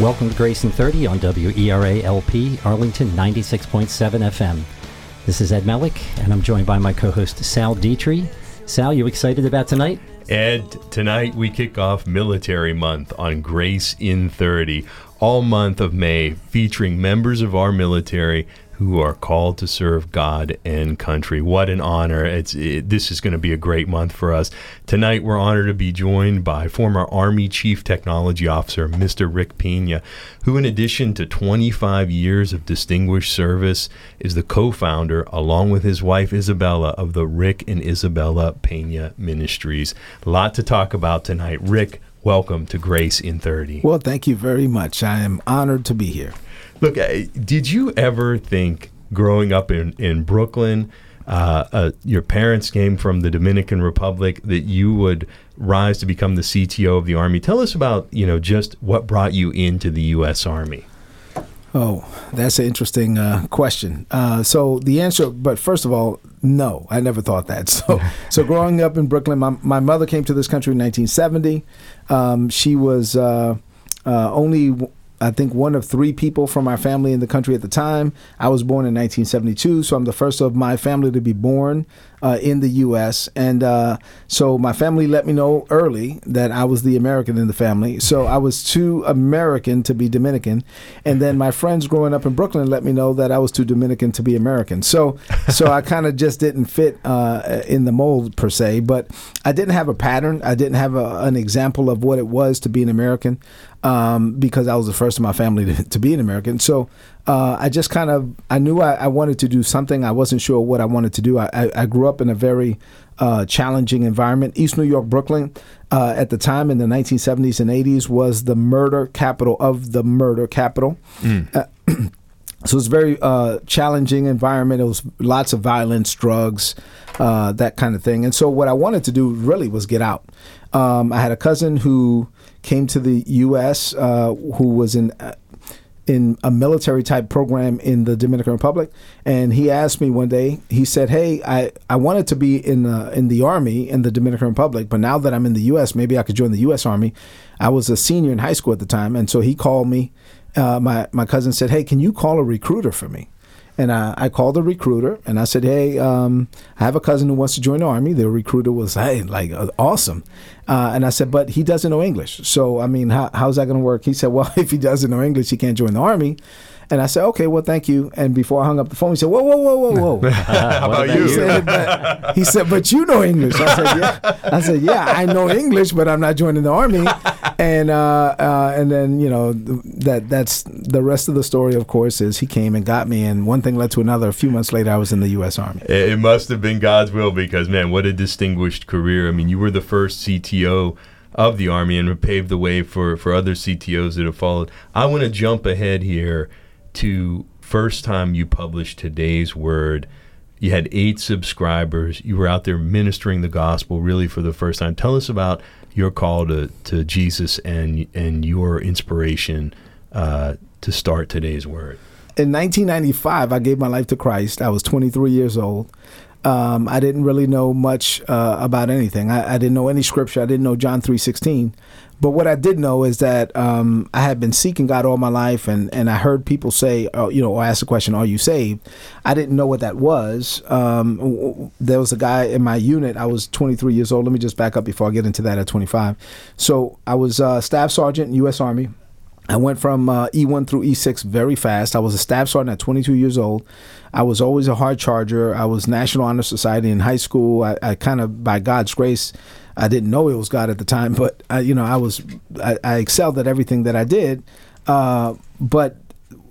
Welcome to Grace in 30 on WERA LP, Arlington 96.7 FM. This is Ed Melick, and I'm joined by my co host Sal Dietrich. Sal, you excited about tonight? Ed, tonight we kick off Military Month on Grace in 30, all month of May, featuring members of our military who are called to serve God and country. What an honor. It's it, this is going to be a great month for us. Tonight we're honored to be joined by former Army Chief Technology Officer Mr. Rick Pena, who in addition to 25 years of distinguished service is the co-founder along with his wife Isabella of the Rick and Isabella Pena Ministries. A lot to talk about tonight. Rick, welcome to Grace in 30. Well, thank you very much. I am honored to be here. Look, did you ever think growing up in, in Brooklyn, uh, uh, your parents came from the Dominican Republic, that you would rise to become the CTO of the Army? Tell us about, you know, just what brought you into the U.S. Army. Oh, that's an interesting uh, question. Uh, so the answer, but first of all, no, I never thought that. So, so growing up in Brooklyn, my, my mother came to this country in 1970. Um, she was uh, uh only I think one of three people from our family in the country at the time. I was born in 1972, so I'm the first of my family to be born uh, in the U.S. And uh, so my family let me know early that I was the American in the family. So I was too American to be Dominican. And then my friends growing up in Brooklyn let me know that I was too Dominican to be American. So so I kind of just didn't fit uh, in the mold per se. But I didn't have a pattern. I didn't have a, an example of what it was to be an American um, because I was the first in my family to, to be an American. So uh, I just kind of I knew I, I, wanted to do something. I wasn't sure what I wanted to do. I, I, I grew up in a very uh, challenging environment. East New York, Brooklyn, uh, at the time in the 1970s and 80s, was the murder capital of the murder capital. Mm. Uh, so it's a very uh, challenging environment. It was lots of violence, drugs, uh, that kind of thing. And so what I wanted to do really was get out. Um, I had a cousin who came to the U.S. who was in in a military type program in the Dominican Republic, and he asked me one day. He said, "Hey, I, I wanted to be in the in the army in the Dominican Republic, but now that I'm in the U.S., maybe I could join the U.S. Army." I was a senior in high school at the time, and so he called me. Uh, my my cousin said, "Hey, can you call a recruiter for me?" And I, I called the recruiter and I said, Hey, um, I have a cousin who wants to join the army. The recruiter was, Hey, like, uh, awesome. Uh, and I said, But he doesn't know English. So, I mean, how, how's that going to work? He said, Well, if he doesn't know English, he can't join the army. And I said, okay, well, thank you. And before I hung up the phone, he said, whoa, whoa, whoa, whoa, whoa. How about you? He said, but, he said, but you know English. I said, yeah. I said, yeah, I know English, but I'm not joining the army. And uh, uh, and then you know that that's the rest of the story. Of course, is he came and got me, and one thing led to another. A few months later, I was in the U.S. Army. It must have been God's will because man, what a distinguished career. I mean, you were the first CTO of the Army and paved the way for, for other CTOs that have followed. I want to jump ahead here to first time you published today's word. You had eight subscribers. You were out there ministering the gospel really for the first time. Tell us about your call to, to Jesus and and your inspiration uh, to start today's word. In 1995, I gave my life to Christ. I was 23 years old. Um, I didn't really know much uh, about anything. I, I, didn't know any scripture. I didn't know John 3:16. But what I did know is that um, I had been seeking God all my life, and, and I heard people say, uh, you know, or ask the question, "Are you saved?" I didn't know what that was. Um, there was a guy in my unit. I was 23 years old. Let me just back up before I get into that at 25. So I was uh, staff sergeant in U.S. Army. I went from uh, E1 through E6 very fast. I was a staff sergeant at 22 years old. I was always a hard charger. I was National Honor Society in high school. I, I kind of, by God's grace, I didn't know it was God at the time, but I, you know, I was, I, I, excelled at everything that I did. Uh, but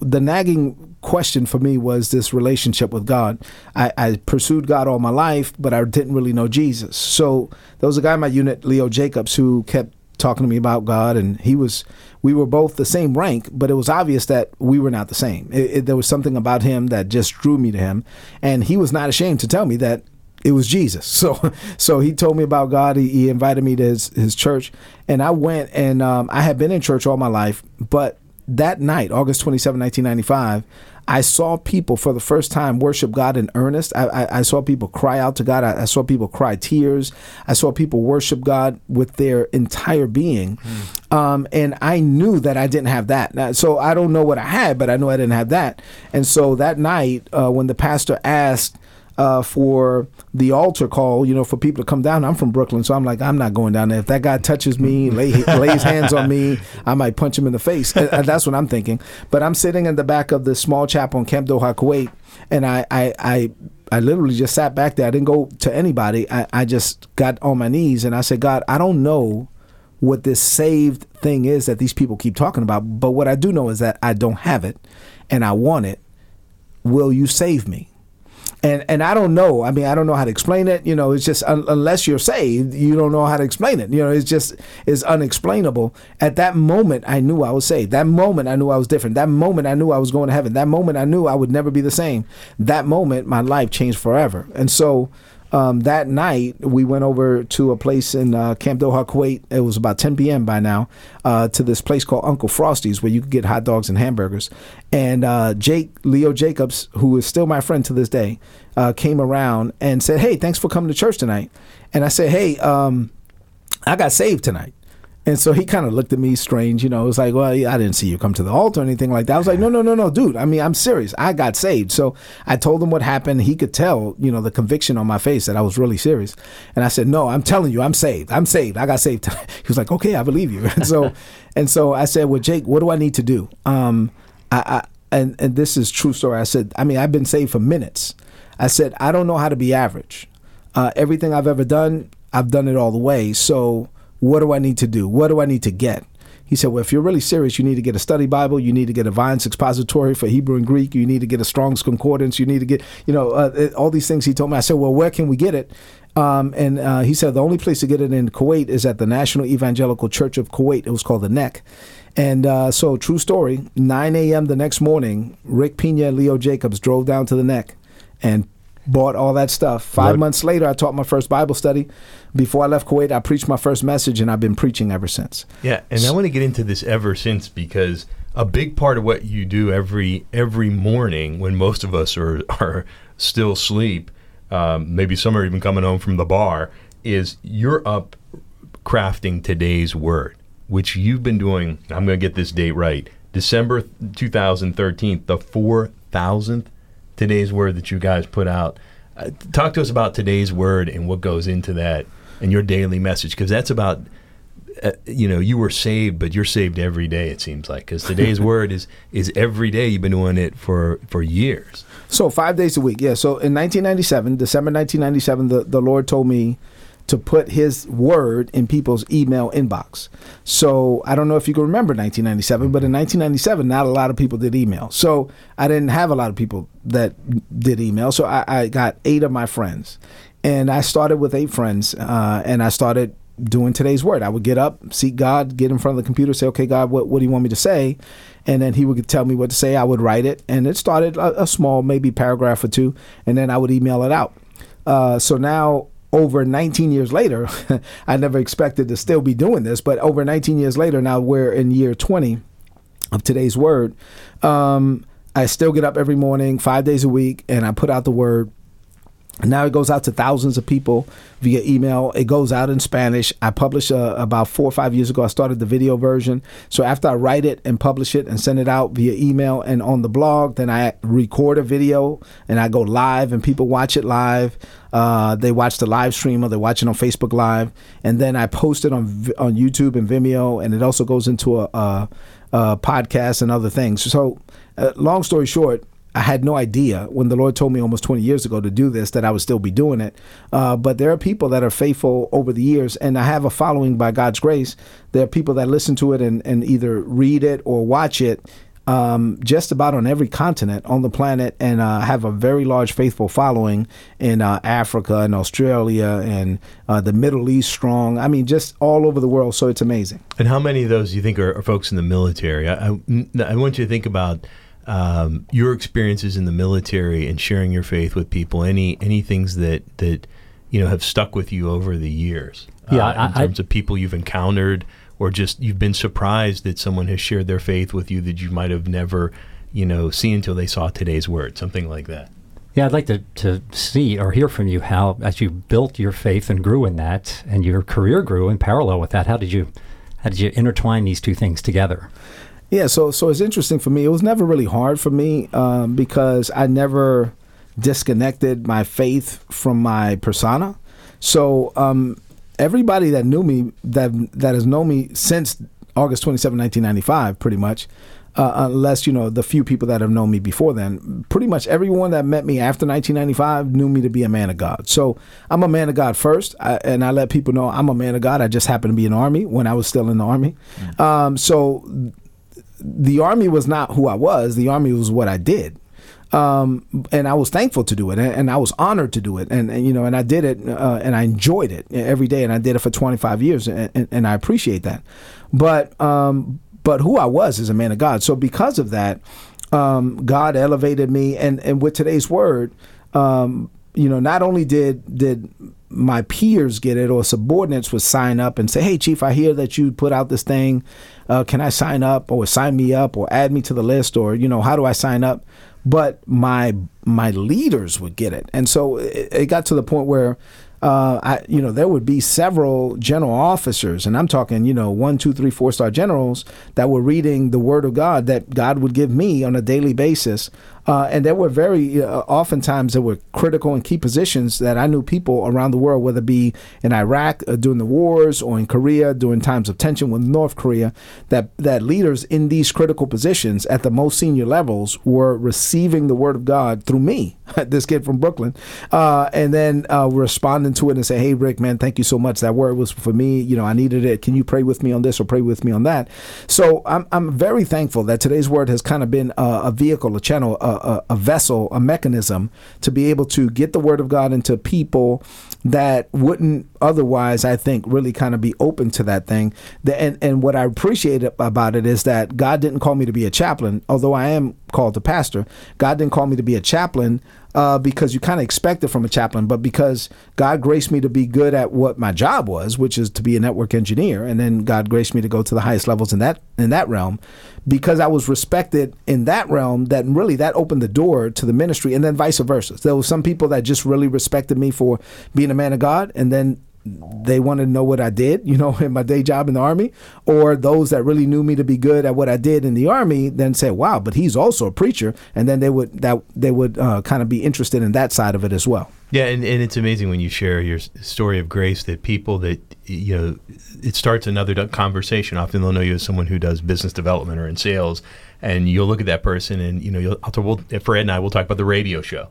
the nagging question for me was this relationship with God. I, I, pursued God all my life, but I didn't really know Jesus. So there was a guy in my unit, Leo Jacobs, who kept talking to me about God, and he was we were both the same rank, but it was obvious that we were not the same. It, it, there was something about him that just drew me to him, and he was not ashamed to tell me that it was Jesus. So so he told me about God. He, he invited me to his, his church, and I went. And um, I had been in church all my life, but that night, August 27, 1995, I saw people for the first time worship God in earnest. I, I, I saw people cry out to God. I, I, saw people cry tears. I saw people worship God with their entire being. Mm. Um, and I knew that I didn't have that. Now, so I don't know what I had, but I know I didn't have that. And so that night, uh, when the pastor asked, uh, for the altar call, you know, for people to come down. I'm from Brooklyn, so I'm like, I'm not going down there. If that guy touches me, lay, lays hands on me, I might punch him in the face. And that's what I'm thinking. But I'm sitting in the back of the small chapel in Camp Doha, Kuwait, and I, I, I I literally just sat back there. I didn't go to anybody. I, I just got on my knees and I said, God, I don't know what this saved thing is that these people keep talking about, but what I do know is that I don't have it and I want it. Will you save me? And and I don't know. I mean, I don't know how to explain it. You know, it's just un- unless you're saved, you don't know how to explain it. You know, it's just it's unexplainable. At that moment, I knew I was saved. That moment, I knew I was different. That moment, I knew I was going to heaven. That moment, I knew I would never be the same. That moment, my life changed forever. And so, um, that night we went over to a place in uh, Camp Doha, Kuwait. It was about 10 p.m. by now uh, to this place called Uncle Frosty's where you could get hot dogs and hamburgers. And uh, Jake Leo Jacobs, who is still my friend to this day, uh, came around and said, "Hey, thanks for coming to church tonight." And I said, "Hey, um, I got saved tonight." And so he kind of looked at me strange, you know. It was like, well, I didn't see you come to the altar or anything like that. I was like, no, no, no, no, dude. I mean, I'm serious. I got saved. So I told him what happened. He could tell, you know, the conviction on my face that I was really serious. And I said, no, I'm telling you, I'm saved. I'm saved. I got saved. he was like, okay, I believe you. And so, and so I said, well, Jake, what do I need to do? Um, I, I and and this is true story. I said, I mean, I've been saved for minutes. I said, I don't know how to be average. Uh, everything I've ever done, I've done it all the way. So what do I need to do? What do I need to get? He said, Well, if you're really serious, you need to get a study Bible. You need to get a Vine's expository for Hebrew and Greek. You need to get a Strong's Concordance. You need to get, you know, uh, all these things he told me. I said, Well, where can we get it? Um, and uh, he said, The only place to get it in Kuwait is at the National Evangelical Church of Kuwait. It was called the NEC. And uh, so, true story 9 a.m. the next morning, Rick Pina and Leo Jacobs drove down to the NEC and bought all that stuff. Five months later, I taught my first Bible study. Before I left Kuwait, I preached my first message, and I've been preaching ever since. Yeah, and I want to get into this ever since because a big part of what you do every every morning when most of us are are still asleep, um, maybe some are even coming home from the bar, is you're up crafting today's word, which you've been doing. I'm going to get this date right. December 2013, the 4,000th today's word that you guys put out. Uh, talk to us about today's word and what goes into that and your daily message because that's about uh, you know you were saved but you're saved every day it seems like because today's word is is every day you've been doing it for for years so five days a week yeah so in 1997 december 1997 the, the lord told me to put his word in people's email inbox. So I don't know if you can remember 1997, but in 1997, not a lot of people did email. So I didn't have a lot of people that did email. So I, I got eight of my friends, and I started with eight friends, uh, and I started doing today's word. I would get up, seek God, get in front of the computer, say, "Okay, God, what, what do you want me to say?" And then He would tell me what to say. I would write it, and it started a, a small, maybe paragraph or two, and then I would email it out. Uh, so now over 19 years later, I never expected to still be doing this, but over 19 years later, now we're in year 20 of today's word. Um, I still get up every morning, five days a week, and I put out the word now it goes out to thousands of people via email. It goes out in Spanish. I published uh, about four or five years ago. I started the video version. So after I write it and publish it and send it out via email and on the blog, then I record a video and I go live and people watch it live. Uh, they watch the live stream or they watch it on Facebook Live, and then I post it on on YouTube and Vimeo, and it also goes into a, a, a podcast and other things. So, uh, long story short, I had no idea when the Lord told me almost 20 years ago to do this that I would still be doing it. Uh, but there are people that are faithful over the years, and I have a following by God's grace. There are people that listen to it and, and either read it or watch it um, just about on every continent on the planet and uh, have a very large faithful following in uh, Africa and Australia and uh, the Middle East strong. I mean, just all over the world. So it's amazing. And how many of those do you think are, are folks in the military? I, I, I want you to think about um, your experiences in the military and sharing your faith with people. Any any things that that you know have stuck with you over the years? Yeah, uh, in terms I, of people you've encountered, or just you've been surprised that someone has shared their faith with you that you might have never you know, see until they saw today's word, something like that. Yeah, I'd like to, to see or hear from you how, as you built your faith and grew in that, and your career grew in parallel with that, how did you how did you intertwine these two things together? Yeah, so so it's interesting for me. It was never really hard for me um, because I never disconnected my faith from my persona. So um, everybody that knew me that that has known me since August 27, 1995, pretty much, uh, unless you know the few people that have known me before then. Pretty much everyone that met me after 1995 knew me to be a man of God. So I'm a man of God first, I, and I let people know I'm a man of God. I just happened to be in the army when I was still in the army. Mm-hmm. Um, so the army was not who I was. The army was what I did. Um, and I was thankful to do it, and, and I was honored to do it, and, and you know, and I did it, uh, and I enjoyed it every day, and I did it for 25 years, and, and, I appreciate that. But um, but who I was is a man of God. So because of that, um, God elevated me, and and with today's word, um, you know, not only did did my peers get it or subordinates would sign up and say, "Hey, chief, I hear that you put out this thing. Uh, can I sign up or sign me up or add me to the list or you know how do I sign up?" But my my leaders would get it, and so it, it got to the point where uh, I, you know, there would be several general officers, and I'm talking, you know, one, two, three, four star generals that were reading the Word of God that God would give me on a daily basis uh, and there were very uh, oftentimes there were critical and key positions that I knew people around the world, whether it be in Iraq uh, during the wars or in Korea during times of tension with North Korea, that that leaders in these critical positions at the most senior levels were receiving the word of God through me, this kid from Brooklyn, uh, and then uh, responding to it and say, "Hey, Rick, man, thank you so much. That word was for me. You know, I needed it. Can you pray with me on this or pray with me on that?" So I'm I'm very thankful that today's word has kind of been a, a vehicle, a channel, a, a, vessel, a mechanism to be able to get the word of God into people that wouldn't otherwise, I think, really kind of be open to that thing. And, and what I appreciate about it is that God didn't call me to be a chaplain, although I am called to pastor. God didn't call me to be a chaplain uh, because you kind of expect it from a chaplain, but because God graced me to be good at what my job was, which is to be a network engineer, and then God graced me to go to the highest levels in that in that realm, because I was respected in that realm. That really that opened the door to the ministry, and then vice versa. There were some people that just really respected me for being a man of God, and then they wanted to know what I did, you know, in my day job in the army, or those that really knew me to be good at what I did in the army, then say, "Wow, but he's also a preacher," and then they would that they would uh, kind of be interested in that side of it as well. Yeah, and, and it's amazing when you share your story of grace that people that you know it starts another conversation. Often they'll know you as someone who does business development or in sales, and you'll look at that person, and you know, you'll, I'll talk, we'll, Fred and I will talk about the radio show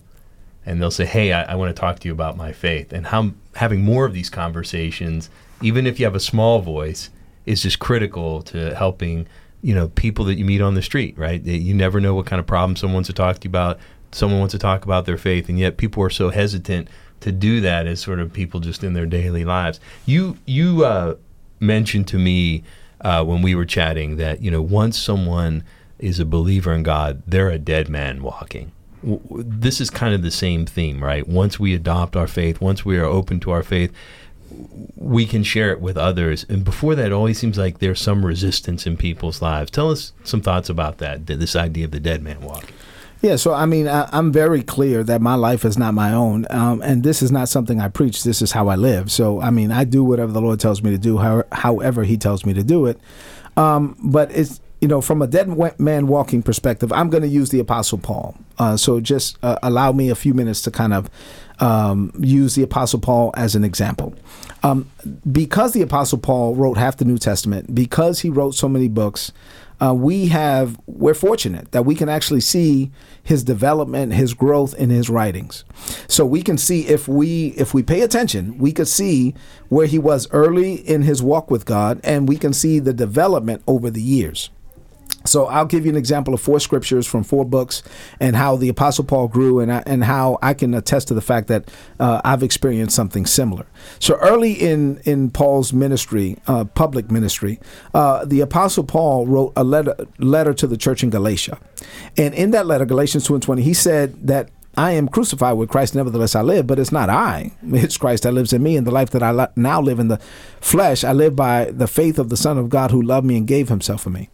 and they'll say, "Hey, I, I want to talk to you about my faith." And how having more of these conversations, even if you have a small voice, is just critical to helping you know people that you meet on the street. Right? You never know what kind of problem someone wants to talk to you about. Someone wants to talk about their faith, and yet people are so hesitant to do that as sort of people just in their daily lives. You you uh, mentioned to me uh, when we were chatting that you know once someone is a believer in God, they're a dead man walking this is kind of the same theme, right? Once we adopt our faith, once we are open to our faith, we can share it with others. And before that, it always seems like there's some resistance in people's lives. Tell us some thoughts about that, this idea of the dead man walking. Yeah, so I mean, I, am very clear that my life is not my own, um, and this is not something I preach. This is how I live. So, I mean, I do whatever the Lord tells me to do, how, however He tells me to do it. Um, but it's you know, from a dead man walking perspective, I'm going to use the Apostle Paul. Uh, so just uh, allow me a few minutes to kind of um, use the Apostle Paul as an example. Um, because the Apostle Paul wrote half the New Testament, because he wrote so many books, uh, we have we're fortunate that we can actually see his development, his growth in his writings. So we can see if we if we pay attention, we could see where he was early in his walk with God, and we can see the development over the years. So I'll give you an example of four scriptures from four books and how the Apostle Paul grew, and I, and how I can attest to the fact that uh, I've experienced something similar. So early in in Paul's ministry, uh, public ministry, uh, the Apostle Paul wrote a letter letter to the church in Galatia, and in that letter, Galatians two and twenty, he said that I am crucified with Christ, nevertheless I live, but it's not I. It's Christ that lives in me, and the life that I now live in the flesh, I live by the faith of the Son of God who loved me and gave himself for me.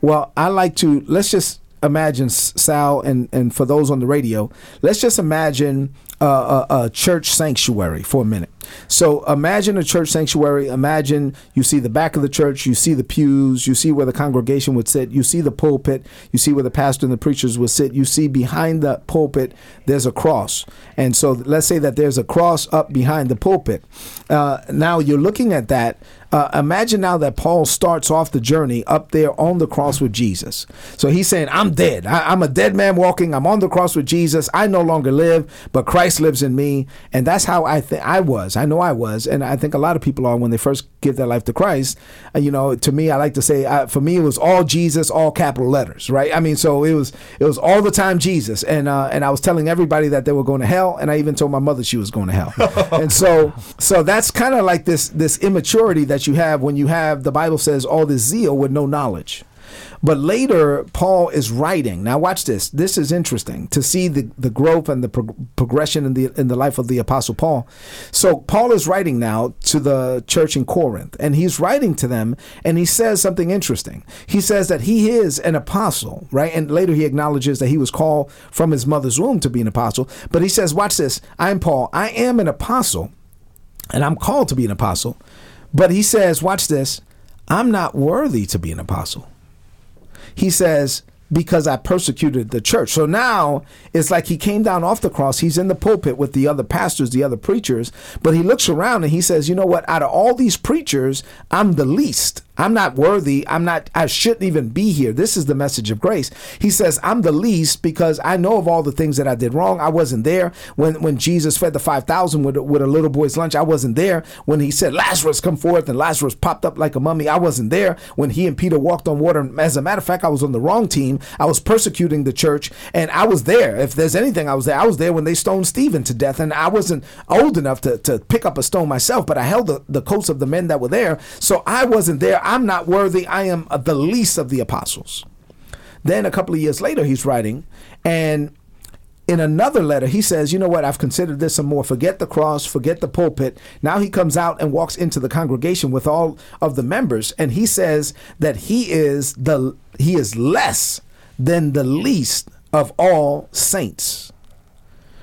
Well, I like to, let's just imagine Sal and and for those on the radio, let's just imagine a, a, church sanctuary for a minute. So imagine a church sanctuary. Imagine you see the back of the church, you see the pews, you see where the congregation would sit, you see the pulpit, you see where the pastor and the preachers would sit, you see behind the pulpit there's a cross. And so let's say that there's a cross up behind the pulpit. Uh, now you're looking at that uh, imagine now that Paul starts off the journey up there on the cross with Jesus. So he's saying, I'm dead. I, am a dead man walking. I'm on the cross with Jesus. I no longer live, but Christ lives in me. And that's how I think I was. I know I was. And I think a lot of people are when they first give their life to Christ. Uh, you know, to me, I like to say, uh, for me, it was all Jesus, all capital letters, right? I mean, so it was it was all the time Jesus. And uh, and I was telling everybody that they were going to hell. And I even told my mother she was going to hell. and so so that's kind of like this this immaturity that you have when you have the Bible says all this zeal with no knowledge. But later, Paul is writing. Now, watch this. This is interesting to see the, the growth and the pro- progression in the in the life of the Apostle Paul. So, Paul is writing now to the church in Corinth, and he's writing to them, and he says something interesting. He says that he is an apostle, right? And later, he acknowledges that he was called from his mother's womb to be an apostle. But he says, Watch this. I'm Paul. I am an apostle, and I'm called to be an apostle. But he says, watch this, I'm not worthy to be an apostle. He says, because I persecuted the church. So now it's like he came down off the cross. He's in the pulpit with the other pastors, the other preachers, but he looks around and he says, You know what? Out of all these preachers, I'm the least. I'm not worthy. I'm not, I shouldn't even be here. This is the message of grace. He says, I'm the least because I know of all the things that I did wrong. I wasn't there when, when Jesus fed the 5,000 with, with a little boy's lunch. I wasn't there when he said, Lazarus, come forth, and Lazarus popped up like a mummy. I wasn't there when he and Peter walked on water. As a matter of fact, I was on the wrong team. I was persecuting the church, and I was there. If there's anything, I was there. I was there when they stoned Stephen to death, and I wasn't old enough to, to pick up a stone myself, but I held the, the coats of the men that were there. So I wasn't there. I'm not worthy. I am uh, the least of the apostles. Then a couple of years later, he's writing, and in another letter, he says, You know what? I've considered this some more. Forget the cross, forget the pulpit. Now he comes out and walks into the congregation with all of the members, and he says that he is the he is less than the least of all saints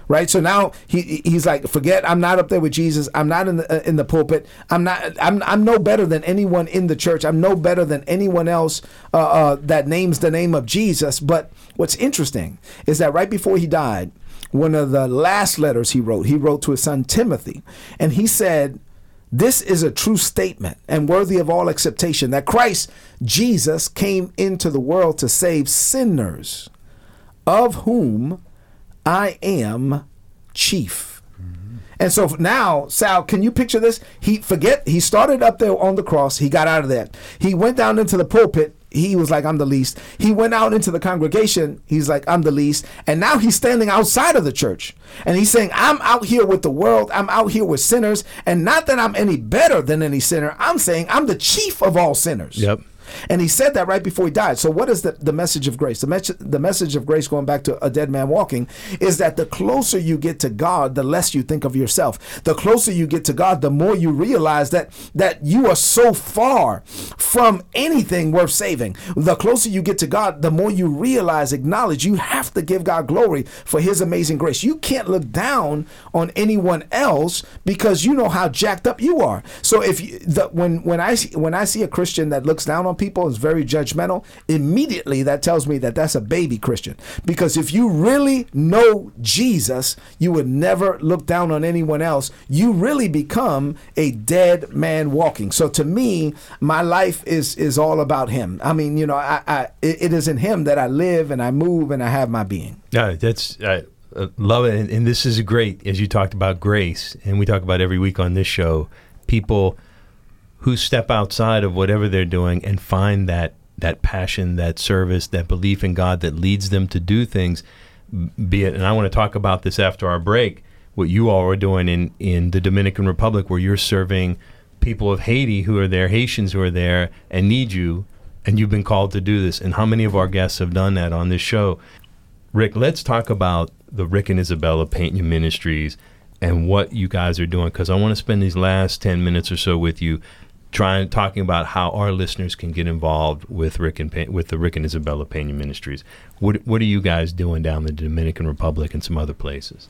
right? So now he he's like, forget, I'm not up there with Jesus. I'm not in the uh, in the pulpit. I'm not. I'm I'm no better than anyone in the church. I'm no better than anyone else uh, uh, that names the name of Jesus. But what's interesting is that right before he died, one of the last letters he wrote, he wrote to his son Timothy, and he said. This is a true statement and worthy of all acceptation that Christ Jesus came into the world to save sinners, of whom I am chief. And so now, Sal, can you picture this? He forget he started up there on the cross. He got out of that. He went down into the pulpit. He was like, I'm the least. He went out into the congregation. He's like, I'm the least. And now he's standing outside of the church. And he's saying, I'm out here with the world. I'm out here with sinners. And not that I'm any better than any sinner. I'm saying I'm the chief of all sinners. Yep. And he said that right before he died. So, what is the, the message of grace? The, me- the message of grace, going back to a dead man walking, is that the closer you get to God, the less you think of yourself. The closer you get to God, the more you realize that, that you are so far from anything worth saving. The closer you get to God, the more you realize, acknowledge, you have to give God glory for his amazing grace. You can't look down on anyone else because you know how jacked up you are. So, if you, the, when, when, I, when I see a Christian that looks down on people, people is very judgmental, immediately that tells me that that's a baby Christian. Because if you really know Jesus, you would never look down on anyone else. You really become a dead man walking. So to me, my life is is all about Him. I mean, you know, I, I it is in Him that I live and I move and I have my being. Yeah, that's. I uh, love it, and, and this is great as you talked about grace, and we talk about every week on this show. People who step outside of whatever they're doing and find that that passion, that service, that belief in God that leads them to do things. Be it, and I want to talk about this after our break. What you all are doing in in the Dominican Republic, where you're serving people of Haiti who are there, Haitians who are there, and need you, and you've been called to do this. And how many of our guests have done that on this show? Rick, let's talk about the Rick and Isabella Pena Ministries and what you guys are doing because I want to spend these last 10 minutes or so with you trying talking about how our listeners can get involved with Rick and with the Rick and Isabella Pena Ministries. What what are you guys doing down the Dominican Republic and some other places?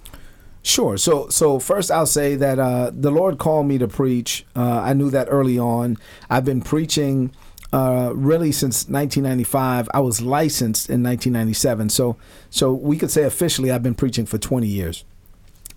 Sure. So, so first, I'll say that uh, the Lord called me to preach. Uh, I knew that early on. I've been preaching uh, really since 1995. I was licensed in 1997. So, so we could say officially, I've been preaching for 20 years.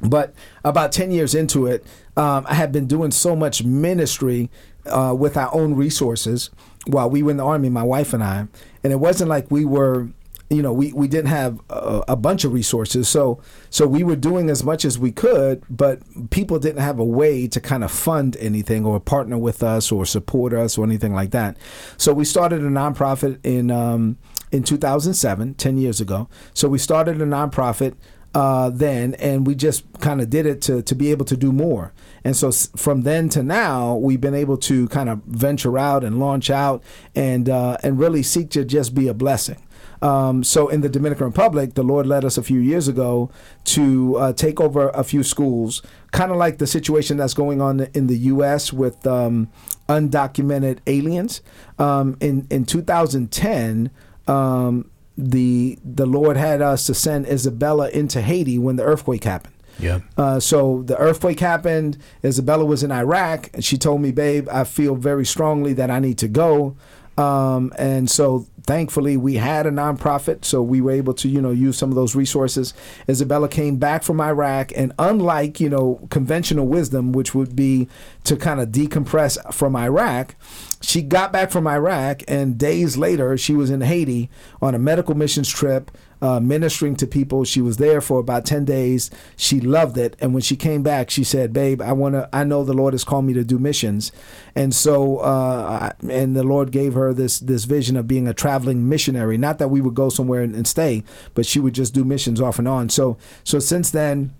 But about 10 years into it, um, I had been doing so much ministry uh, with our own resources while we were in the army, my wife and I. And it wasn't like we were you know, we, we didn't have a, a, bunch of resources, so so we were doing as much as we could, but people didn't have a way to kind of fund anything or partner with us or support us or anything like that. So we started a nonprofit in um, in 2007, 10 years ago. So we started a nonprofit uh, then, and we just kind of did it to to be able to do more. And so from then to now, we've been able to kind of venture out and launch out and uh, and really seek to just be a blessing. Um, so in the Dominican Republic, the Lord led us a few years ago to uh, take over a few schools, kind of like the situation that's going on in the U.S. with um, undocumented aliens. Um, in in 2010 um, the the Lord had us to send Isabella into Haiti when the earthquake happened. Yeah. Uh, so the earthquake happened. Isabella was in Iraq, and she told me, "Babe, I feel very strongly that I need to go." Um, and so thankfully we had a nonprofit so we were able to you know use some of those resources. Isabella came back from iraq and unlike you know conventional wisdom which would be to kind of decompress from iraq she got back from iraq and days later she was in haiti on a medical missions trip uh, ministering to people. She was there for about 10 days. She loved it. And when she came back, she said, Babe, I want to, I know the Lord has called me to do missions. And so, uh, and the Lord gave her this, this vision of being a traveling missionary. Not that we would go somewhere and, and stay, but she would just do missions off and on. So, so since then,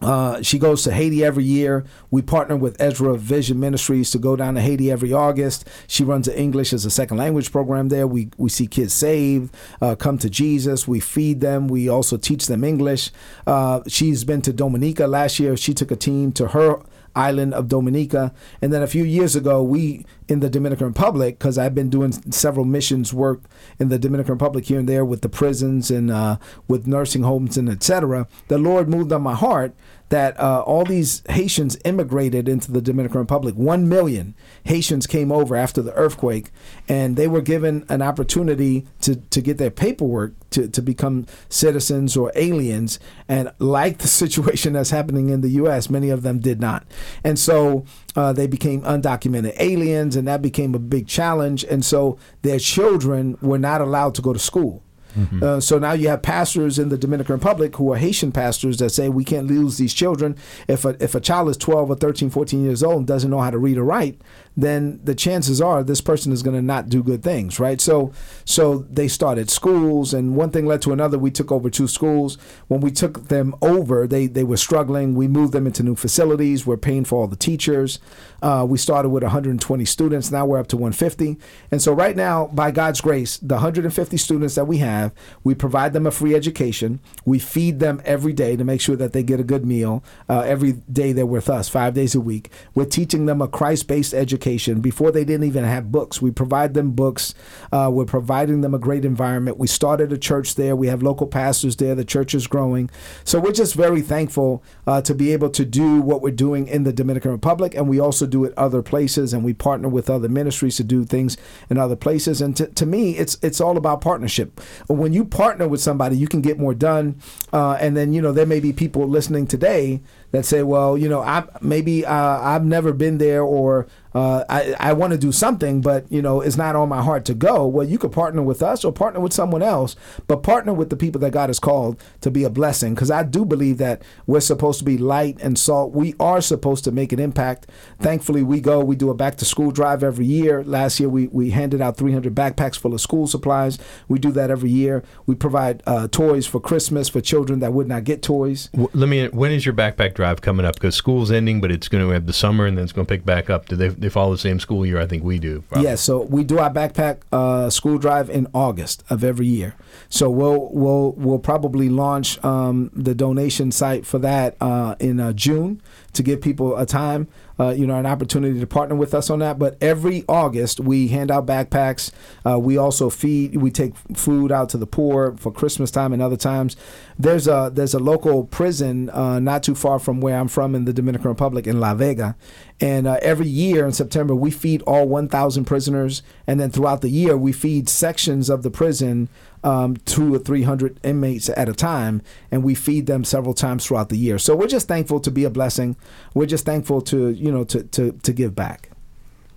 uh, she goes to Haiti every year. We partner with Ezra Vision Ministries to go down to Haiti every August. She runs an English as a second language program there. We we see kids saved, uh, come to Jesus. We feed them. We also teach them English. Uh, she's been to Dominica last year. She took a team to her island of Dominica. And then a few years ago, we in the Dominican Republic, because I've been doing several missions work in the Dominican Republic here and there with the prisons and uh, with nursing homes and etc. The Lord moved on my heart that uh, all these Haitians immigrated into the Dominican Republic. One million Haitians came over after the earthquake, and they were given an opportunity to, to get their paperwork to, to become citizens or aliens. And like the situation that's happening in the U.S., many of them did not. And so uh, they became undocumented aliens, and that became a big challenge. And so their children were not allowed to go to school. Mm-hmm. Uh, so now you have pastors in the Dominican Republic who are Haitian pastors that say we can't lose these children. If a, if a child is 12 or 13, 14 years old and doesn't know how to read or write, then the chances are this person is going to not do good things, right? So, so they started schools, and one thing led to another. We took over two schools. When we took them over, they they were struggling. We moved them into new facilities. We're paying for all the teachers. Uh, we started with 120 students. Now we're up to 150. And so right now, by God's grace, the 150 students that we have, we provide them a free education. We feed them every day to make sure that they get a good meal uh, every day they're with us, five days a week. We're teaching them a Christ-based education education before they didn't even have books. We provide them books. Uh, we're providing them a great environment. We started a church there. We have local pastors there. The church is growing. So we're just very thankful uh, to be able to do what we're doing in the Dominican Republic. And we also do it other places. And we partner with other ministries to do things in other places. And to, to me, it's it's all about partnership. When you partner with somebody, you can get more done. Uh, and then, you know, there may be people listening today that say, well, you know, I maybe uh, I've never been there or uh, I, I want to do something, but you know, it's not on my heart to go. Well, you could partner with us or partner with someone else, but partner with the people that God has called to be a blessing. Because I do believe that we're supposed to be light and salt. We are supposed to make an impact. Thankfully, we go. We do a back to school drive every year. Last year, we we handed out 300 backpacks full of school supplies. We do that every year. We provide uh, toys for Christmas for children that would not get toys. Let me. When is your backpack drive coming up? Because school's ending, but it's going to have the summer and then it's going to pick back up. Do they? They follow the same school year. I think we do. Probably. Yeah, so we do our backpack uh, school drive in August of every year. So we'll we'll we'll probably launch um, the donation site for that uh, in uh, June to give people a time, uh, you know, an opportunity to partner with us on that. But every August, we hand out backpacks. Uh, we also feed. We take food out to the poor for Christmas time and other times. There's a there's a local prison uh, not too far from where I'm from in the Dominican Republic in La Vega, and uh, every year in September we feed all 1,000 prisoners, and then throughout the year we feed sections of the prison um, two or three hundred inmates at a time, and we feed them several times throughout the year. So we're just thankful to be a blessing. We're just thankful to you know to to, to give back.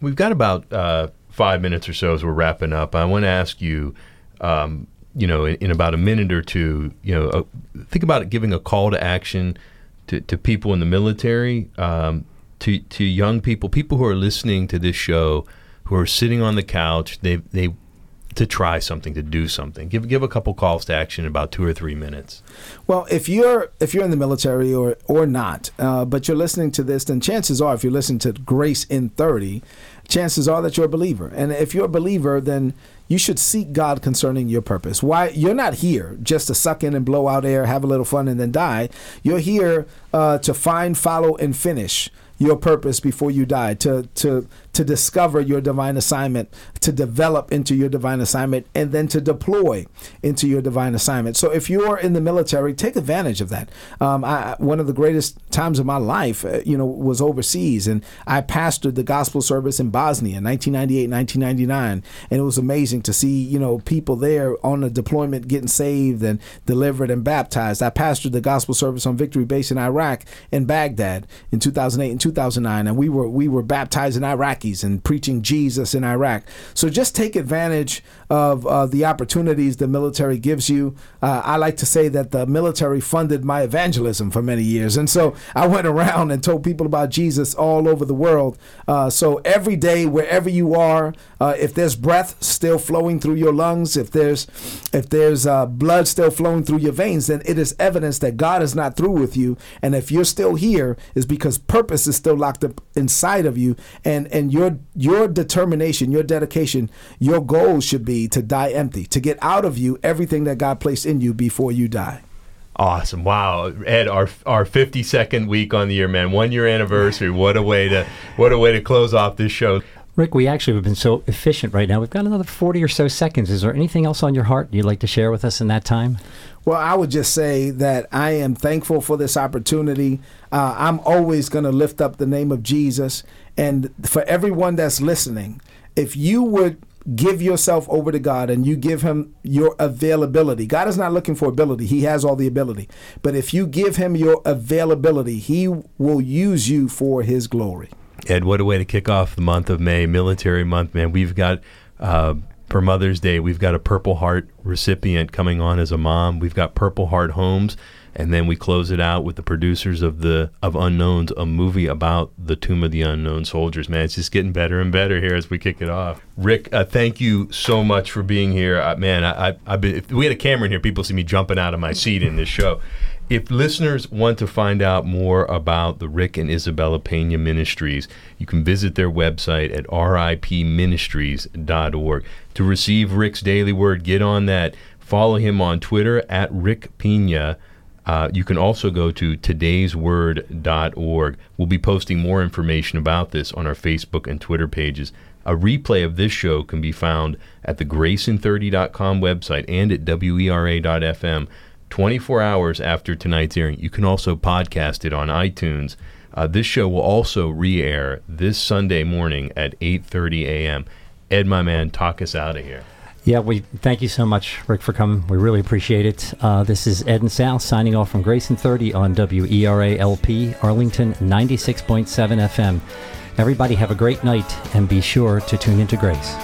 We've got about uh, five minutes or so as we're wrapping up. I want to ask you. Um, you know, in, in, about a minute or two, you know, uh, think about it, giving a call to action to, to people in the military, um, to to young people, people who are listening to this show, who are sitting on the couch. They they to try something, to do something. Give give a couple calls to action in about two or three minutes. Well, if you're if you're in the military or or not, uh, but you're listening to this, then chances are, if you're listening to Grace in Thirty, chances are that you're a believer. And if you're a believer, then you should seek God concerning your purpose. Why you're not here just to suck in and blow out air, have a little fun, and then die. You're here uh, to find, follow, and finish your purpose before you die, to to to discover your divine assignment, to develop into your divine assignment, and then to deploy into your divine assignment. So if you're in the military, take advantage of that. Um, I, one of the greatest times of my life, uh, you know, was overseas, and I pastored the gospel service in Bosnia in 1998, 1999, and it was amazing to see, you know, people there on a deployment getting saved and delivered and baptized. I pastored the gospel service on Victory Base in Iraq in Baghdad in 2008 and 2009, and we were we were baptized in Iraq Iraqis and preaching Jesus in Iraq. So just take advantage of uh, the opportunities the military gives you. Uh, I like to say that the military funded my evangelism for many years. And so I went around and told people about Jesus all over the world. Uh, so every day, wherever you are, uh, if there's breath still flowing through your lungs, if there's if there's uh, blood still flowing through your veins, then it is evidence that God is not through with you. And if you're still here, is because purpose is still locked up inside of you, and and your your determination, your dedication, your goal should be to die empty, to get out of you everything that God placed in you before you die. Awesome! Wow, Ed, our our fifty second week on the year, man, one year anniversary. What a way to what a way to close off this show. Rick, we actually have been so efficient right now. We've got another 40 or so seconds. Is there anything else on your heart you'd like to share with us in that time? Well, I would just say that I am thankful for this opportunity. Uh, I'm always going to lift up the name of Jesus. And for everyone that's listening, if you would give yourself over to God and you give him your availability. God is not looking for ability. He has all the ability. But if you give him your availability, he will use you for his glory. Ed, what a way to kick off the month of May, Military Month, man. We've got uh, for Mother's Day, we've got a Purple Heart recipient coming on as a mom. We've got Purple Heart Homes, and then we close it out with the producers of the of Unknowns, a movie about the Tomb of the Unknown Soldiers. Man, it's just getting better and better here as we kick it off. Rick, uh, thank you so much for being here. Uh, man, I, I, I've been, if we had a camera in here, people see me jumping out of my seat in this show. If listeners want to find out more about the Rick and Isabella Pena Ministries, you can visit their website at ripministries.org. To receive Rick's daily word, get on that. Follow him on Twitter at Rick Pena. Uh, you can also go to today'sword.org. We'll be posting more information about this on our Facebook and Twitter pages. A replay of this show can be found at the gracin30.com website and at wera.fm. 24 hours after tonight's airing. You can also podcast it on iTunes. Uh, this show will also re-air this Sunday morning at 8:30 a.m. Ed, my man, talk us out of here. Yeah, we thank you so much, Rick, for coming. We really appreciate it. Uh, this is Ed and Sal signing off from Grace in 30 on WERA LP Arlington 96.7 FM. Everybody have a great night and be sure to tune into Grace.